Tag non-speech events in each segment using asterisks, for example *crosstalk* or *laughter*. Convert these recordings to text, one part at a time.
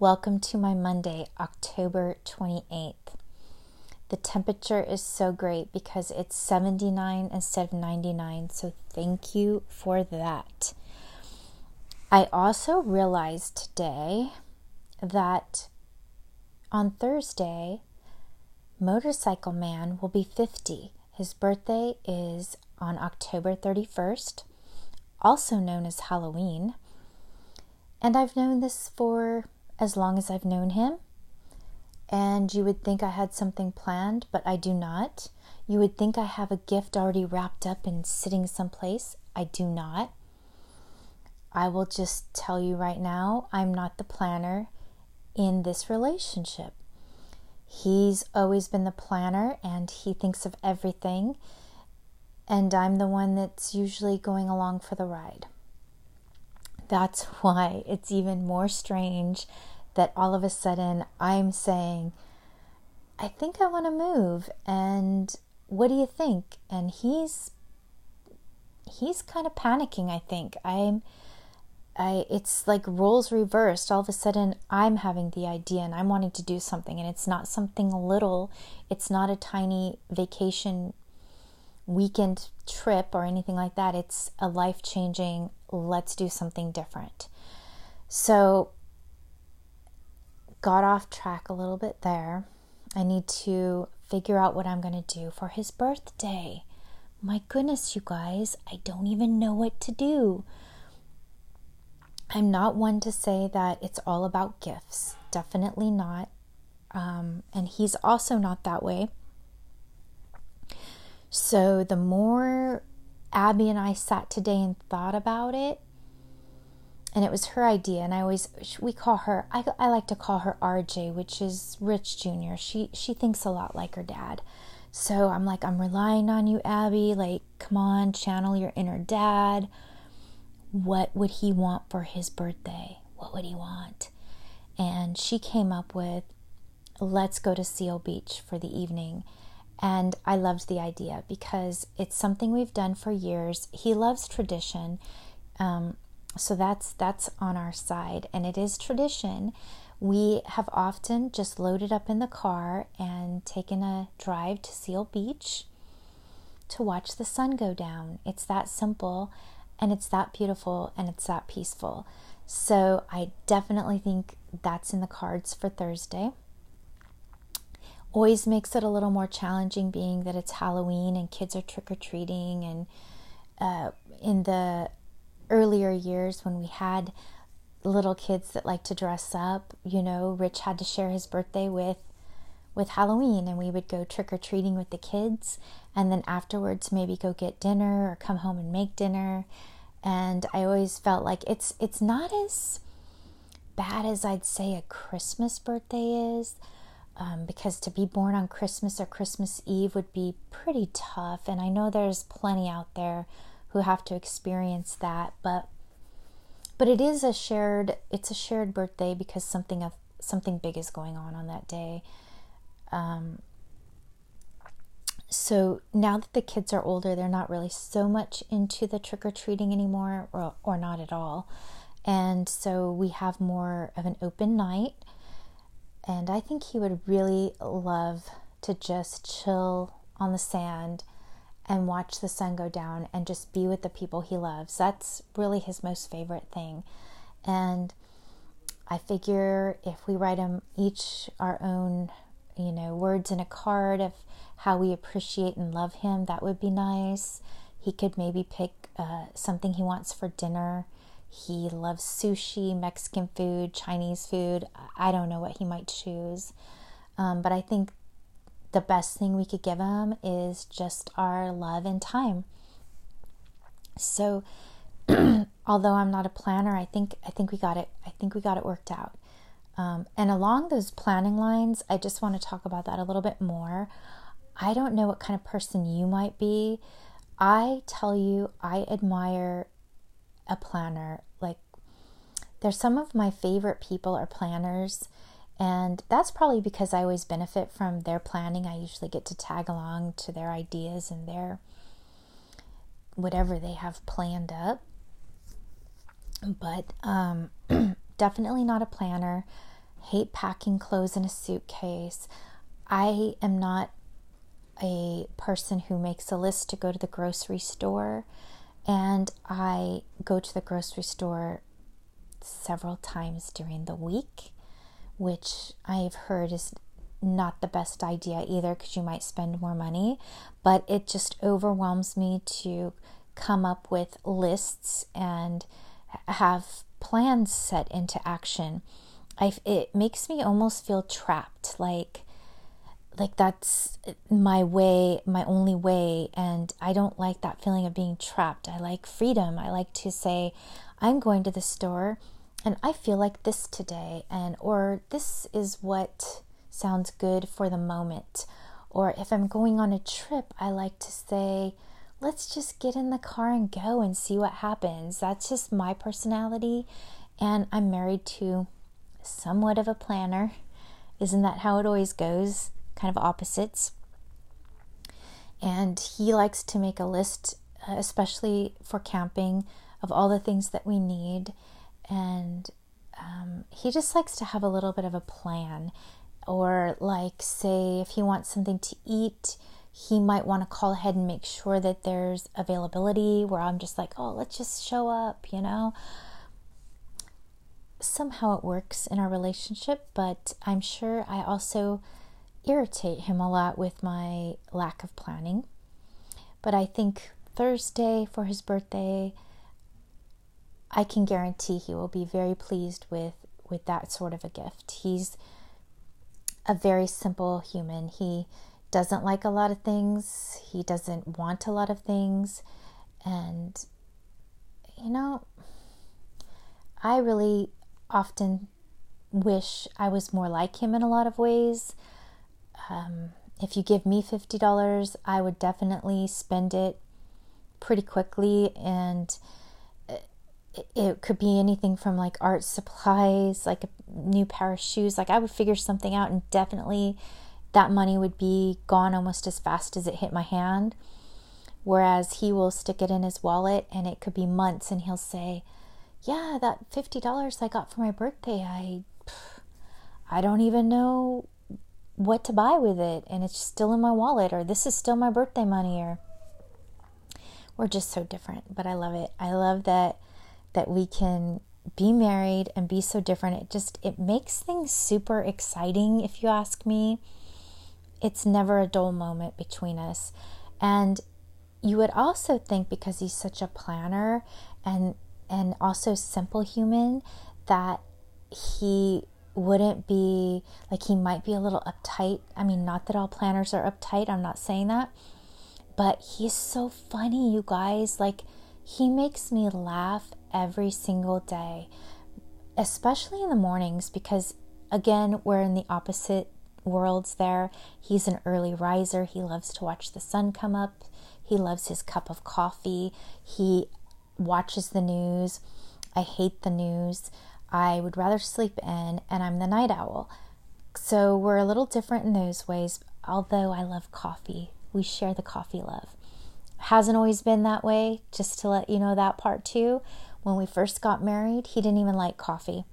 Welcome to my Monday, October 28th. The temperature is so great because it's 79 instead of 99, so thank you for that. I also realized today that on Thursday, Motorcycle Man will be 50. His birthday is on October 31st, also known as Halloween. And I've known this for as long as I've known him. And you would think I had something planned, but I do not. You would think I have a gift already wrapped up and sitting someplace. I do not. I will just tell you right now, I'm not the planner in this relationship. He's always been the planner and he thinks of everything, and I'm the one that's usually going along for the ride. That's why it's even more strange that all of a sudden I'm saying, I think I want to move and what do you think? And he's he's kind of panicking, I think. I'm I it's like roles reversed. All of a sudden I'm having the idea and I'm wanting to do something and it's not something little. It's not a tiny vacation weekend trip or anything like that. It's a life-changing let's do something different. So got off track a little bit there. I need to figure out what I'm going to do for his birthday. My goodness, you guys, I don't even know what to do. I'm not one to say that it's all about gifts. Definitely not. Um, and he's also not that way. So the more Abby and I sat today and thought about it, and it was her idea and i always we call her I, I like to call her rj which is rich junior. She she thinks a lot like her dad. So i'm like i'm relying on you abby. Like come on channel your inner dad. What would he want for his birthday? What would he want? And she came up with let's go to seal beach for the evening and i loved the idea because it's something we've done for years he loves tradition um, so that's that's on our side and it is tradition. We have often just loaded up in the car and taken a drive to Seal Beach to watch the sun go down. It's that simple and it's that beautiful and it's that peaceful. So I definitely think that's in the cards for Thursday. Always makes it a little more challenging being that it's Halloween and kids are trick or treating and uh, in the earlier years when we had little kids that like to dress up, you know, Rich had to share his birthday with with Halloween and we would go trick or treating with the kids and then afterwards maybe go get dinner or come home and make dinner. And I always felt like it's it's not as bad as I'd say a Christmas birthday is. Um, because to be born on Christmas or Christmas Eve would be pretty tough. And I know there's plenty out there who have to experience that but but it is a shared it's a shared birthday because something of something big is going on on that day um, so now that the kids are older they're not really so much into the trick-or-treating anymore or, or not at all and so we have more of an open night and i think he would really love to just chill on the sand and watch the sun go down and just be with the people he loves. That's really his most favorite thing. And I figure if we write him each our own, you know, words in a card of how we appreciate and love him, that would be nice. He could maybe pick uh, something he wants for dinner. He loves sushi, Mexican food, Chinese food. I don't know what he might choose. Um, but I think the best thing we could give him is just our love and time. So, *clears throat* although I'm not a planner, I think I think we got it. I think we got it worked out. Um, and along those planning lines, I just want to talk about that a little bit more. I don't know what kind of person you might be. I tell you, I admire a planner. Like, there's some of my favorite people are planners and that's probably because I always benefit from their planning. I usually get to tag along to their ideas and their whatever they have planned up. But um, *clears throat* definitely not a planner. hate packing clothes in a suitcase. I am not a person who makes a list to go to the grocery store, and I go to the grocery store several times during the week, which I've heard is not the best idea either because you might spend more money, but it just overwhelms me to come up with lists and have plans set into action. I, it makes me almost feel trapped, like like that's my way, my only way, and I don't like that feeling of being trapped. I like freedom. I like to say, I'm going to the store and I feel like this today, and or this is what sounds good for the moment. Or if I'm going on a trip, I like to say, let's just get in the car and go and see what happens. That's just my personality. And I'm married to somewhat of a planner. Isn't that how it always goes? Kind of opposites. And he likes to make a list, especially for camping, of all the things that we need. And um, he just likes to have a little bit of a plan or like say if he wants something to eat he might want to call ahead and make sure that there's availability where i'm just like oh let's just show up you know somehow it works in our relationship but i'm sure i also irritate him a lot with my lack of planning but i think thursday for his birthday i can guarantee he will be very pleased with with that sort of a gift he's a very simple human. He doesn't like a lot of things, he doesn't want a lot of things. And, you know, I really often wish I was more like him in a lot of ways. Um, if you give me $50, I would definitely spend it pretty quickly and it could be anything from like art supplies, like a new pair of shoes. Like I would figure something out, and definitely that money would be gone almost as fast as it hit my hand. Whereas he will stick it in his wallet, and it could be months, and he'll say, "Yeah, that fifty dollars I got for my birthday, I, I don't even know what to buy with it, and it's still in my wallet, or this is still my birthday money, or." We're just so different, but I love it. I love that that we can be married and be so different. It just it makes things super exciting if you ask me. It's never a dull moment between us. And you would also think because he's such a planner and and also simple human that he wouldn't be like he might be a little uptight. I mean, not that all planners are uptight, I'm not saying that. But he's so funny, you guys. Like he makes me laugh every single day, especially in the mornings, because again, we're in the opposite worlds there. He's an early riser. He loves to watch the sun come up. He loves his cup of coffee. He watches the news. I hate the news. I would rather sleep in, and I'm the night owl. So we're a little different in those ways, although I love coffee. We share the coffee love hasn't always been that way, just to let you know that part too. When we first got married, he didn't even like coffee.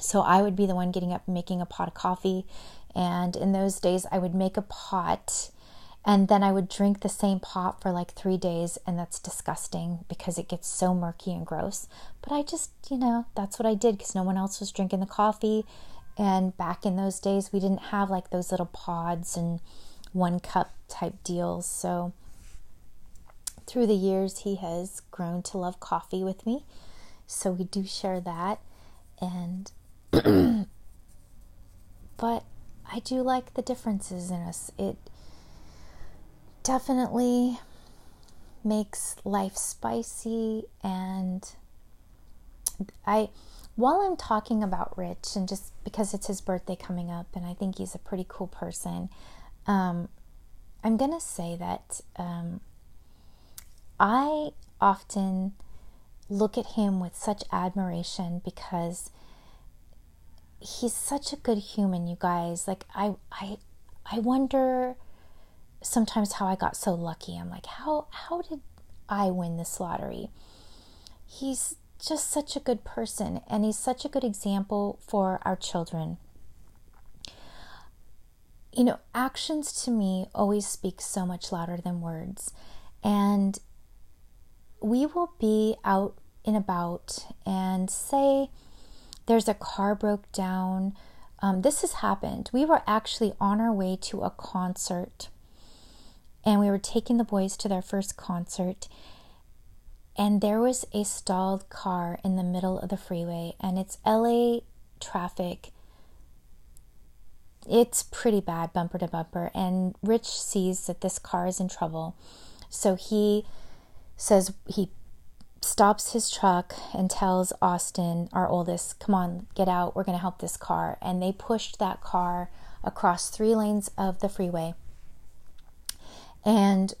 So I would be the one getting up making a pot of coffee. And in those days, I would make a pot and then I would drink the same pot for like three days, and that's disgusting because it gets so murky and gross. But I just, you know, that's what I did because no one else was drinking the coffee. And back in those days, we didn't have like those little pods and one cup type deals. So through the years, he has grown to love coffee with me. So we do share that. And, *clears throat* but I do like the differences in us. It definitely makes life spicy. And I, while I'm talking about Rich, and just because it's his birthday coming up, and I think he's a pretty cool person, um, I'm to say that um, I often look at him with such admiration because he's such a good human, you guys. Like I I I wonder sometimes how I got so lucky. I'm like, how how did I win this lottery? He's just such a good person and he's such a good example for our children. You know, actions to me always speak so much louder than words. And we will be out and about and say there's a car broke down. Um, this has happened. We were actually on our way to a concert and we were taking the boys to their first concert. And there was a stalled car in the middle of the freeway and it's LA traffic. It's pretty bad bumper to bumper and Rich sees that this car is in trouble. So he says he stops his truck and tells Austin our oldest come on get out. We're going to help this car. And they pushed that car across three lanes of the freeway and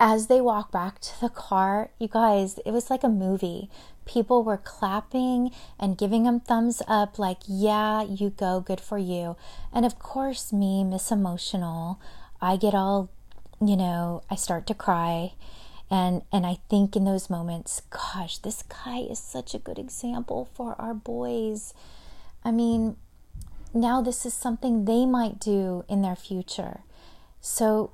as they walk back to the car, you guys, it was like a movie. People were clapping and giving them thumbs up, like, yeah, you go, good for you. And of course, me, Miss Emotional, I get all, you know, I start to cry. And, and I think in those moments, gosh, this guy is such a good example for our boys. I mean, now this is something they might do in their future. So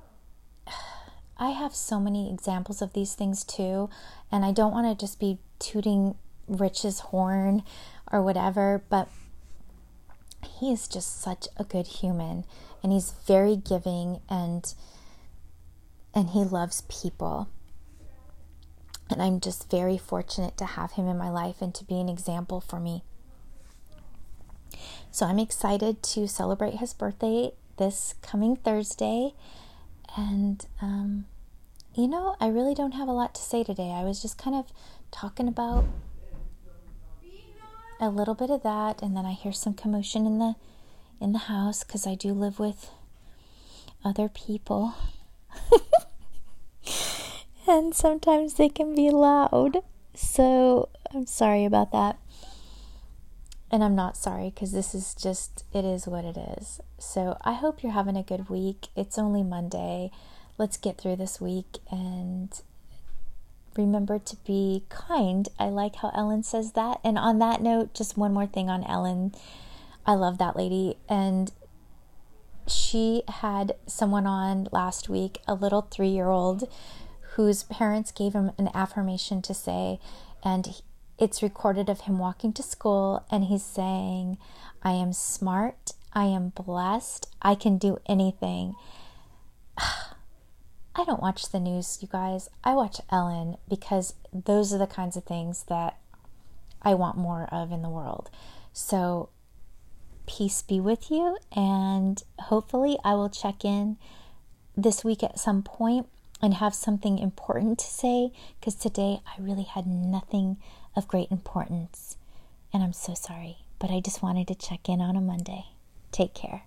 I have so many examples of these things too, and I don't want to just be tooting Rich's horn or whatever, but he is just such a good human and he's very giving and and he loves people. And I'm just very fortunate to have him in my life and to be an example for me. So I'm excited to celebrate his birthday this coming Thursday. And, um, you know, I really don't have a lot to say today. I was just kind of talking about a little bit of that and then I hear some commotion in the in the house cuz I do live with other people. *laughs* and sometimes they can be loud. So, I'm sorry about that. And I'm not sorry because this is just, it is what it is. So I hope you're having a good week. It's only Monday. Let's get through this week and remember to be kind. I like how Ellen says that. And on that note, just one more thing on Ellen. I love that lady. And she had someone on last week, a little three year old, whose parents gave him an affirmation to say. And it's recorded of him walking to school and he's saying, I am smart, I am blessed, I can do anything. *sighs* I don't watch the news, you guys. I watch Ellen because those are the kinds of things that I want more of in the world. So, peace be with you, and hopefully, I will check in this week at some point and have something important to say because today I really had nothing of great importance. And I'm so sorry, but I just wanted to check in on a Monday. Take care.